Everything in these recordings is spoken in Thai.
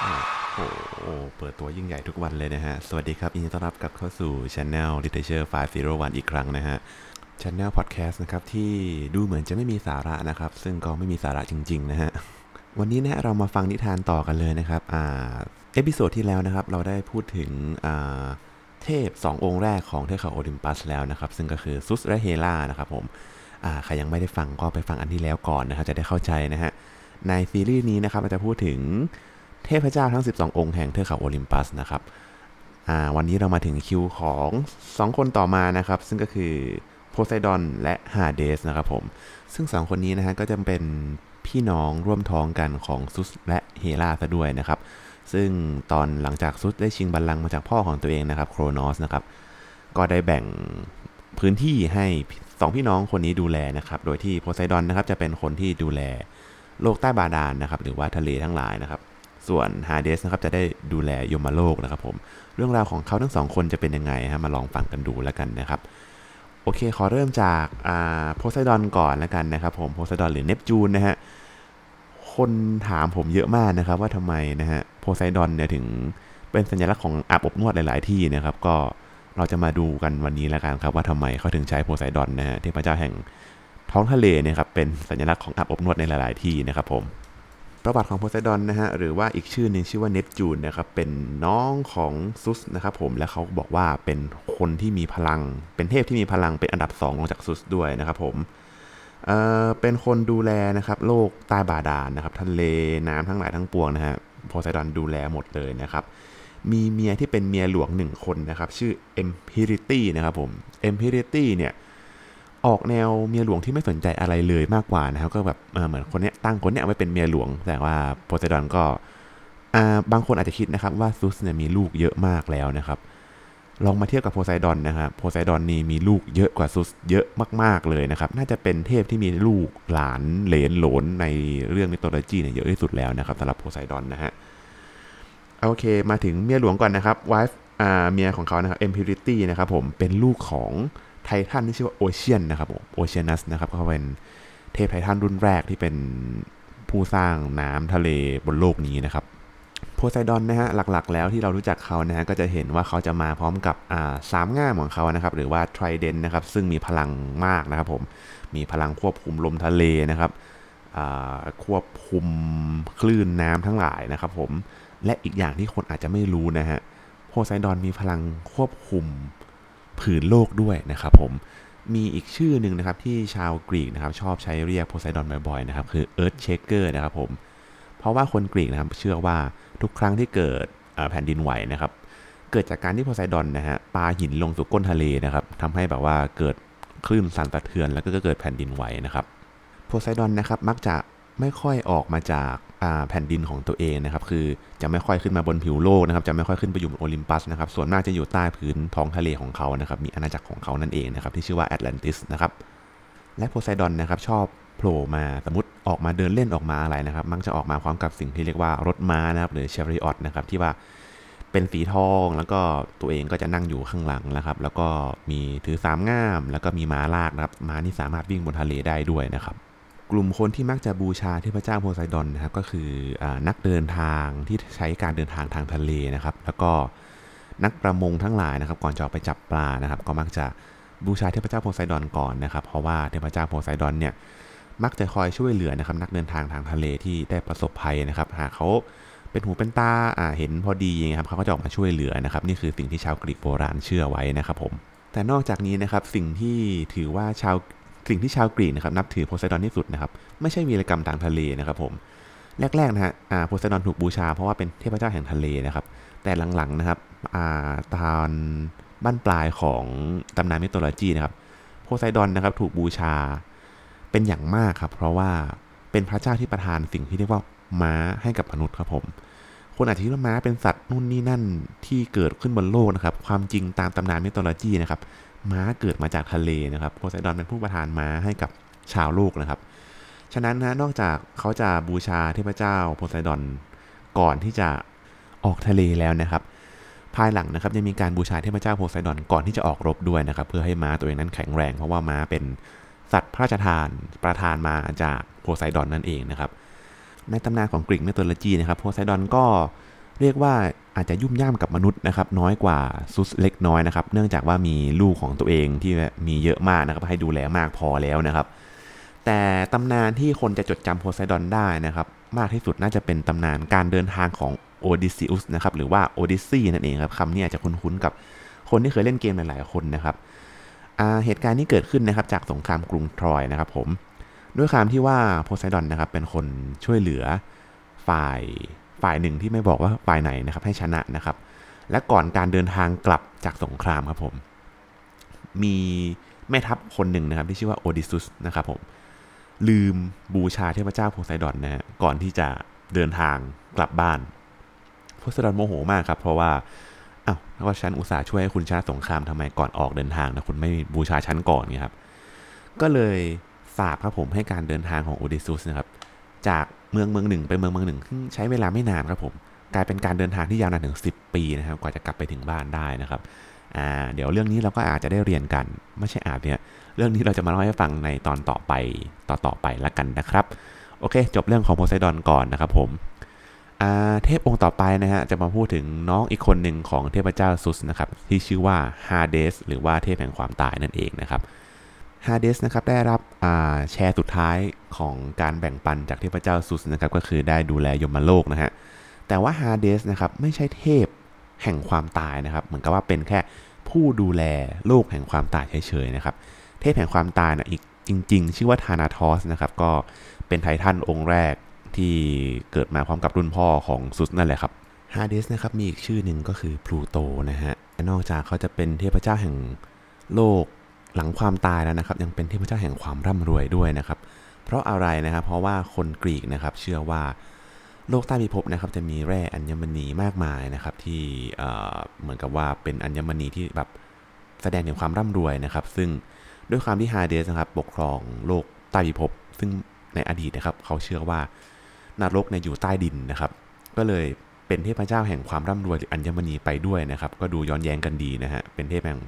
โอ้โห เปิดตัวยิ่งใหญ่ทุกวันเลยนะฮะ สวัสดีครับยินดีต้อนรับกลับเข้าสู่ Channel Literature 501 อีกครั้งนะฮะ Channel Podcast นะครับ ที่ดูเหมือนจะไม่มีสาระนะครับ ซึ่งก็ไม่มีสาระจริง ๆ นะฮะ วันนี้นะเรามาฟังนิทานต่อกันเลยนะครับ อ่า episode ที่แล้วนะครับ เราได้พูดถึง อ่า เทพ 2 องค์แรกของเทือกเขาโอลิมปัสแล้วนะครับ ซึ่งก็คือซุสและเฮร่านะครับผม อ่า ใครยังไม่ได้ฟังก็ไปฟังอันที่แล้วก่อนนะครับ จะได้เข้าใจนะฮะ ในซีรีส์นี้นะครับเราจะพูดถึง เทพเจ้าทั้ง 12 องค์แห่งเทือกเขาโอลิมปัสนะครับอ่าวันนี้เรามาถึงคิวของ 2 คนต่อมานะครับ ซึ่งก็คือโพไซดอนและฮาเดสนะครับผม ซึ่ง 2 คนนี้นะฮะก็จะเป็นพี่น้องร่วมท้องกันของซุสและเฮล่าซะด้วยนะครับ ซึ่งตอนหลังจากซุสได้ชิงบัลลังก์มาจากพ่อของตัวเองนะครับโครนอสนะครับ ก็ได้แบ่งพื้นที่ให้สองพี่น้องคนนี้ดูแลนะครับ โดยที่โพไซดอนนะครับจะเป็นคนที่ดูแลโลกใต้บาดาลนะครับ หรือว่าทะเลทั้งหลายนะครับ ส่วนฮาเดสนะครับจะได้ดูแลยมโลกนะครับผมเรื่องราวของเขาทั้งสองคนจะเป็นยังไงฮะมาลองฟังกันดูแล้วกันนะครับโอเคขอเริ่มจากโพไซดอนก่อนแล้วกันนะครับผมโพไซดอนหรือเนปจูนนะฮะคนถามผมเยอะมากนะครับว่าทำไมนะฮะโพไซดอนเนี่ยถึงเป็นสัญลักษณ์ของอาบอบนวดหลาย ๆ ที่นะครับ ก็เราจะมาดูกันวันนี้แล้วกันครับว่าทำไมเขาถึงใช้โพไซดอนนะฮะเทพเจ้าแห่งท้องทะเลเนี่ยครับเป็นสัญลักษณ์ของอาบอบนวดในหลาย ๆ ที่นะครับผม ประวัติของโพไซดอนนะฮะหรือว่าอีกชื่อหนึ่งชื่อว่าเนปจูนนะครับเป็นน้องของซุสนะครับผมและเขาบอกว่าเป็นคนที่มีพลัง เป็นเทพที่มีพลังเป็นอันดับ2รองจากซุสด้วยนะครับผมเอ่อเป็นคนดูแลนะครับโลกใต้บาดาลนะครับทะเลน้ำทั้งหลายทั้งปวงนะฮะโพไซดอนดูแลหมดเลยนะครับมีเมียที่เป็นเมียหลวงหนึ่งคนนะครับชื่อ e m p i r i t y นะครับผม e m p i r i t y เนี่ย ออกแนวเมียหลวงที่ไม่สนใจอะไรเลยมากกว่านะครับก็แบบเหมือนคนเนี้ยตั้งคนเนี้ยไว้เป็นเมียหลวง แต่ว่าโพไซดอนก็บางคนอาจจะคิดนะครับว่าซุสเนี่ยมีลูกเยอะมากแล้วนะครับ ลองมาเทียบกับโพไซดอนนะครับโพไซดอนนี่มีลูกเยอะกว่าซุสเยอะมากๆเลยนะครับ น่าจะเป็นเทพที่มีลูกหลานเหลนหลนในเรื่องมิโตโลจีเนี่ยเยอะที่สุดแล้วนะครับสำหรับโพไซดอนนะฮะโอเคมาถึงเมียหลวงก่อนนะครับวายอ่าเมียของเขานะครับ Empirity นะครับผมเป็นลูกของ ไททันที่ชื่อว่าโอเชียนนะครับผมโอเชียนัสนะครับเขาเป็นเทพไททันรุ่นแรกที่เป็นผู้สร้างน้ำทะเลบนโลกนี้นะครับโพไซดอนนะฮะหลักๆ แล้วที่เรารู้จักเขานะฮะก็จะเห็นว่าเขาจะมาพร้อมกับอ่าสามง่ามของเขานะครับหรือว่าไทรเดนนะครับซึ่งมีพลังมากนะครับผมมีพลังควบคุมลมทะเลนะครับควบคุมคลื่นน้ำทั้งหลายนะครับผมและอีกอย่างที่คนอาจจะไม่รู้นะฮะโพไซดอนมีพลังควบคุม ผืนโลกด้วยนะครับผมมีอีกชื่อหนึ่งนะครับที่ชาวกรีกนะครับชอบใช้เรียกโพไซดอนบ่อยๆนะครับคือ Earth Shaker นะครับผมเพราะว่าคนกรีกนะครับเชื่อว่าทุกครั้งที่เกิดแผ่นดินไหวนะครับเกิดจากการที่โพไซดอนนะฮะปาหินลงสู่ก้นทะเลนะครับทำให้แบบว่าเกิดคลื่นสั่นสะเทือนแล้วก็เกิดแผ่นดินไหวนะครับโพไซดอนนะครับมักจะ ไม่ค่อยออกมาจากแผ่นดินของตัวเองนะครับ คือจะไม่ค่อยขึ้นมาบนผิวโลกนะครับ จะไม่ค่อยขึ้นไปอยู่บนโอลิมปัสนะครับ ส่วนมากจะอยู่ใต้พื้นท้องทะเลของเขานะครับ มีอาณาจักรของเขานั่นเองนะครับ ที่ชื่อว่าแอตแลนติสนะครับ และโพไซดอนนะครับชอบโผล่มาสมมติออกมาเดินเล่นออกมาอะไรนะครับ มักจะออกมาพร้อมกับสิ่งที่เรียกว่ารถม้านะครับหรือเชฟริออตนะครับที่ว่าเป็นสีทองแล้วก็ตัวเองก็จะนั่งอยู่ข้างหลังนะครับ แล้วก็มีถือสามง่าม แล้วก็มีม้าลากนะครับม้านี่สามารถวิ่งบนทะเลได้ด้วยนะครับ กลุ่มคนที่มักจะบูชาเทพเจ้าโพไซดอนนะครับก็คืออนักเดินทางที่ใช้การเดินทางทางทะเลนะครับ แล้วก็นักประมงทั้งหลายนะครับ ก่อนจะออกไปจับปลานะครับ ก็มักจะบูชาเทพเจ้าโพไซดอนก่อนนะครับ เพราะว่าเทพเจ้าโพไซดอนเนี่ยมักจะคอยช่วยเหลือนะครับ นักเดินทางทางทะเลที่ได้ประสบภัยนะครับ หากเขาเป็นหูเป็นตาอ่าเห็นพอดีนะครับเขาก็จะออกมาช่วยเหลือนะครับ นี่คือสิ่งที่ชาวกรีกโบราณเชื่อไว้นะครับผมแต่นอกจากนี้นะครับสิ่งที่ถือว่าชาว สิ่งที่ชาวกรีกนะครับนับถือโพไซดอนที่สุดนะครับไม่ใช่วีรกรรมทางทะเลนะครับผมแรกๆนะฮะอ่าโพไซดอนถูกบูชาเพราะว่าเป็นเทพเจ้าแห่งทะเลนะครับแต่หลังๆนะครับอ่าตอนบ้านปลายของตำนานมิโตโลจีนะครับโพไซดอนนะครับถูกบูชาเป็นอย่างมากครับเพราะว่าเป็นพระเจ้าที่ประทานสิ่งที่เรียกว่าม้าให้กับมนุษย์ครับผมคนอาจจะคิดว่าม้าเป็นสัตว์นู่นนี่นั่นที่เกิดขึ้นบนโลกนะครับ ความจริงตามตำนานมิโตโลจีนะครับ ม้าเกิดมาจากทะเลนะครับโพไซดอนเป็นผู้ประทานม้าให้กับชาวโลกนะครับ ฉะนั้นนะนอกจากเขาจะบูชาเทพเจ้าโพไซดอนก่อนที่จะออกทะเลแล้วนะครับ ภายหลังนะครับยังมีการบูชาเทพเจ้าโพไซดอนก่อนที่จะออกรบด้วยนะครับ เพื่อให้ม้าตัวเองนั้นแข็งแรง เพราะว่าม้าเป็นสัตว์พระราชทานประทานมาจากโพไซดอนนั่นเองนะครับ ในตำนานของกรีก mythology นะครับโพไซดอนก็ เรียกว่าอาจจะยุ่มย่ามกับมนุษย์นะครับน้อยกว่าซุสเล็กน้อยนะครับ เนื่องจากว่ามีลูกของตัวเองที่มีเยอะมากนะครับให้ดูแลมากพอแล้วนะครับ แต่ตำนานที่คนจะจดจำโพไซดอนได้นะครับ มากที่สุดน่าจะเป็นตำนานการเดินทางของโอดิซิอุสนะครับหรือว่าโอดิซีนั่นเองครับคำนี้อาจจะคุ้นๆกับคนที่เคยเล่นเกมหลายๆคนนะครับเหตุการณ์นี้เกิดขึ้นนะครับจากสงครามกรุงทรอยนะครับผมด้วยความที่ว่าโพไซดอนนะครับเป็นคนช่วยเหลือฝ่าย ฝ่ายหนึ่งที่ไม่บอกว่าฝ่ายไหนนะครับให้ชนะนะครับ และก่อนการเดินทางกลับจากสงครามครับผม มีแม่ทัพคนหนึ่งนะครับที่ชื่อว่าโอดิซุสนะครับผมลืมบูชาเทพเจ้าโพไซดอนนะฮะก่อนที่จะเดินทางกลับบ้านโพไซดอนโมโหมากครับ เพราะว่าอ้าวแล้วก็ฉันอุตส่าห์ช่วยให้คุณชนะสงครามทำไมก่อนออกเดินทางนะคุณไม่บูชาฉันก่อนเนี่ยครับ ก็เลยสาบครับผมให้การเดินทางของโอดิซุสนะครับ จาก เมืองเมืองหนึ่งไปเมืองเมืองหนึ่งใช้เวลาไม่นานครับผมกลายเป็นการเดินทางที่ยาวนานถึง 10 ปีนะครับกว่าจะกลับไปถึงบ้านได้นะครับอ่าเดี๋ยวเรื่องนี้เราก็อาจจะได้เรียนกันไม่ใช่อาจเนี่ยเรื่องนี้เราจะมาเล่าให้ฟังในตอนต่อไปต่อต่อไปละกันนะครับโอเค จบเรื่องของโพไซดอนก่อนนะครับผมเทพองค์ต่อไปนะฮะจะมาพูดถึงน้องอีกคนหนึ่งของเทพเจ้าซุสนะครับที่ชื่อว่าฮาเดสหรือว่าเทพแห่งความตายนั่นเองนะครับ ฮาเดสนะครับได้รับแชร์สุดท้ายของการแบ่งปันจากเทพเจ้าซุสนะครับก็คือได้ดูแลยมโลกนะฮะแต่ว่าฮาเดสนะครับไม่ใช่เทพแห่งความตายนะครับ เหมือนกับว่าเป็นแค่ผู้ดูแลโลกแห่งความตายเฉยๆนะครับ เทพแห่งความตายนะอีกจริง ๆ ชื่อว่าธานาทอสนะครับก็เป็นไททันองค์แรกที่เกิดมาพร้อมกับรุ่นพ่อของซุสนั่นแหละครับฮาเดสนะครับมีอีกชื่อหนึ่งก็คือพลูโตนะฮะนอกจากเขาจะเป็นเทพเจ้าแห่งโลก หลังความตายแล้วนะครับ ยังเป็นเทพเจ้าแห่งความร่ำรวยด้วยนะครับ เพราะอะไรนะครับ เพราะว่าคนกรีกนะครับ เชื่อว่าโลกใต้พิภพนะครับ จะมีแร่อัญมณีมากมายนะครับ ที่เหมือนกับว่าเป็นอัญมณีที่แบบแสดงถึงความร่ำรวยนะครับ ซึ่งด้วยความที่ฮาเดสนะครับ ปกครองโลกใต้พิภพซึ่งในอดีตนะครับ เขาเชื่อว่านรกเนี่ยอยู่ใต้ดินนะครับ ก็เลยเป็นเทพเจ้าแห่งความร่ำรวยหรืออัญมณีไปด้วยนะครับ ก็ดูย้อนแย้งกันดีนะฮะเป็นเทพแห่ง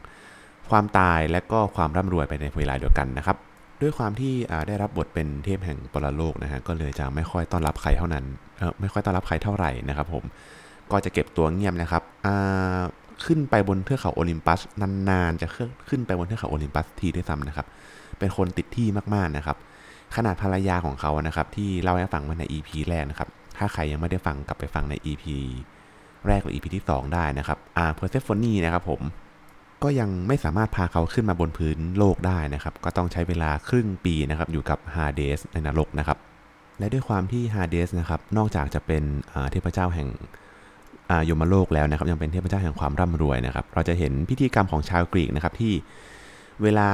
ความตายและก็ความร่ำรวยไปในเวลาเดียวกันนะครับ ด้วยความที่ได้รับบทเป็นเทพแห่งปรโลกนะฮะก็เลยจะไม่ค่อยต้อนรับใครเท่านั้นไม่ค่อยต้อนรับใครเท่าไหร่นะครับผมก็จะเก็บตัวเงียบนะครับขึ้นไปบนเทือกเขาโอลิมปัสนานๆจะขึ้นไปบนเทือกเขาโอลิมปัสทีด้วยซ้ำนะครับ เป็นคนติดที่มากๆนะครับ ขนาดภรรยาของเขานะครับ ที่เล่าให้ฟังมาใน EP แรกนะครับ ถ้าใครยังไม่ได้ฟังกลับไปฟังใน EP แรกหรือ EP ที่ 2 ได้นะครับอ่าเพอร์เซฟอนีนะครับผม ก็ยังไม่สามารถพาเขาขึ้นมาบนพื้นโลกได้นะครับ ก็ต้องใช้เวลาครึ่งปีนะครับ อยู่กับฮาเดสในนรกนะครับ และด้วยความที่ฮาเดสนะครับ นอกจากจะเป็นเทพเจ้าแห่งยมโลกแล้วนะครับ ยังเป็นเทพเจ้าแห่งความร่ำรวยนะครับ เราจะเห็นพิธีกรรมของชาวกรีกนะครับที่เวลา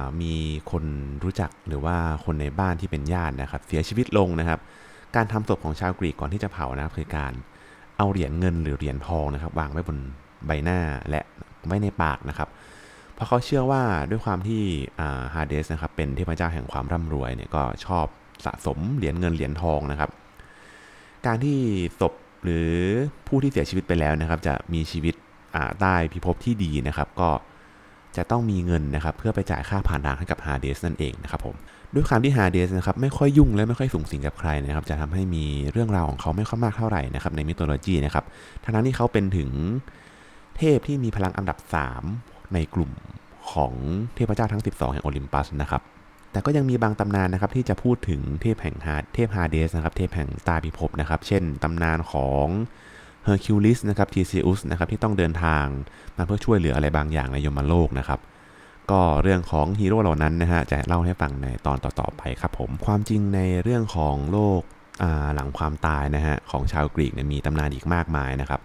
ามีคนรู้จักหรือว่าคนในบ้านที่เป็นญาตินะครับ เสียชีวิตลงนะครับ การทำศพของชาวกรีกก่อนที่จะเผานะครับคือการเอาเหรียญเงินหรือเหรียญทองนะครับ วางไว้บน ใบหน้าและไว้ในปากนะครับ เพราะเขาเชื่อว่าด้วยความที่ฮาเดสนะครับเป็นเทพเจ้าแห่งความร่ำรวยเนี่ยก็ชอบสะสมเหรียญเงินเหรียญทองนะครับ การที่ศพหรือผู้ที่เสียชีวิตไปแล้วนะครับ จะมีชีวิตใต้พิภพที่ดีนะครับ ก็จะต้องมีเงินนะครับ เพื่อไปจ่ายค่าผ่านทางให้กับฮาเดสนั่นเองนะครับผมด้วยความที่ฮาเดสนะครับไม่ค่อยยุ่งและไม่ค่อยสูงสิงกับใครนะครับ จะทำให้มีเรื่องราวของเขาไม่ค่อยมากเท่าไหร่นะครับในมิโทโลจีนะครับทั้งนั้นที่เขาเป็นถึง เทพที่มีพลังอันดับ 3 ในกลุ่มของเทพเจ้าทั้ง 12 แห่งโอลิมปัสนะครับ แต่ก็ยังมีบางตำนานนะครับที่จะพูดถึงเทพแห่งฮาเทพฮาเดสนะครับ เทพแห่งตาพิภพนะครับ เช่นตำนานของเฮอร์คิวลิสนะครับทีซิอุสนะครับที่ต้องเดินทางมาเพื่อช่วยเหลืออะไรบางอย่างในยมโลกนะครับ ก็เรื่องของฮีโร่เหล่านั้นนะฮะจะเล่าให้ฟังในตอนต่อๆไปครับผม ความจริงในเรื่องของโลกหลังความตายนะฮะของชาวกรีกเนี่ยมีตำนานอีกมากมายนะครับ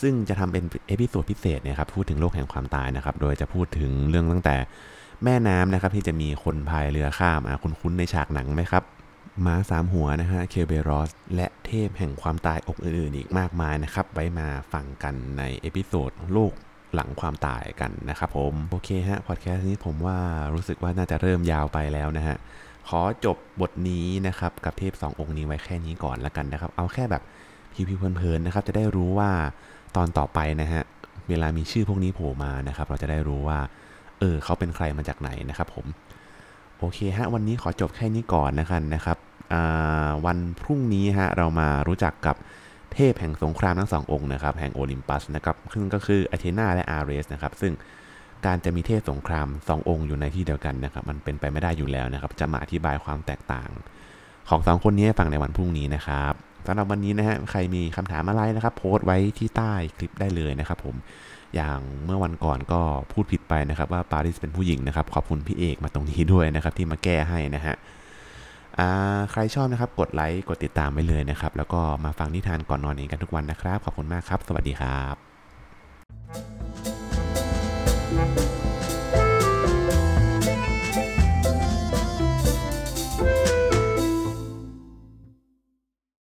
ซึ่งจะทำเป็น episode พิเศษเนี่ยครับพูดถึงโลกแห่งความตายนะครับ โดยจะพูดถึงเรื่องตั้งแต่แม่น้ำนะครับที่จะมีคนพายเรือข้ามคุณคุ้นในฉากหนังไหมครับหมาสามหัวนะฮะเคเบรอสและเทพแห่งความตายองค์อื่นๆอีกมากมายนะครับ ไว้มาฟังกันใน episode โลกหลังความตายกันนะครับผม โอเคฮะพอดแคสต์นี้ผมว่ารู้สึกว่าน่าจะเริ่มยาวไปแล้วนะฮะ ขอจบบทนี้นะครับ กับเทพ2องค์นี้ไว้แค่นี้ก่อนละกันนะครับ เอาแค่แบบ พิวๆเพลินๆนะครับจะได้รู้ว่าตอนต่อไปนะฮะเวลามีชื่อพวกนี้โผล่มานะครับ เราจะได้รู้ว่า เออ เขาเป็นใครมาจากไหนนะครับผม โอเคฮะ วันนี้ขอจบแค่นี้ก่อนนะครับนะครับวันพรุ่งนี้ฮะ เรามารู้จักกับเทพแห่งสงครามทั้งสององค์นะครับ แห่งโอลิมปัสนะครับซึ่งก็คืออเทนาและอาร์เรสนะครับ ซึ่งการจะมีเทพสงครามสององค์อยู่ในที่เดียวกันนะครับ มันเป็นไปไม่ได้อยู่แล้วนะครับ จะมาอธิบายความแตกต่าง ของสองคนนี้ให้ฟังในวันพรุ่งนี้นะครับ สำหรับวันนี้นะฮะใครมีคำถามอะไรนะครับ โพสต์ไว้ที่ใต้คลิปได้เลยนะครับผมอย่างเมื่อวันก่อนก็พูดผิดไปนะครับ ว่าปาริสเป็นผู้หญิงนะครับ ขอบคุณพี่เอกมาตรงนี้ด้วยนะครับ ที่มาแก้ให้นะฮะใครชอบนะครับ กดไลค์กดติดตามไปเลยนะครับ แล้วก็มาฟังนิทานก่อนนอนเองกันทุกวันนะครับ ขอบคุณมากครับ สวัสดีครับ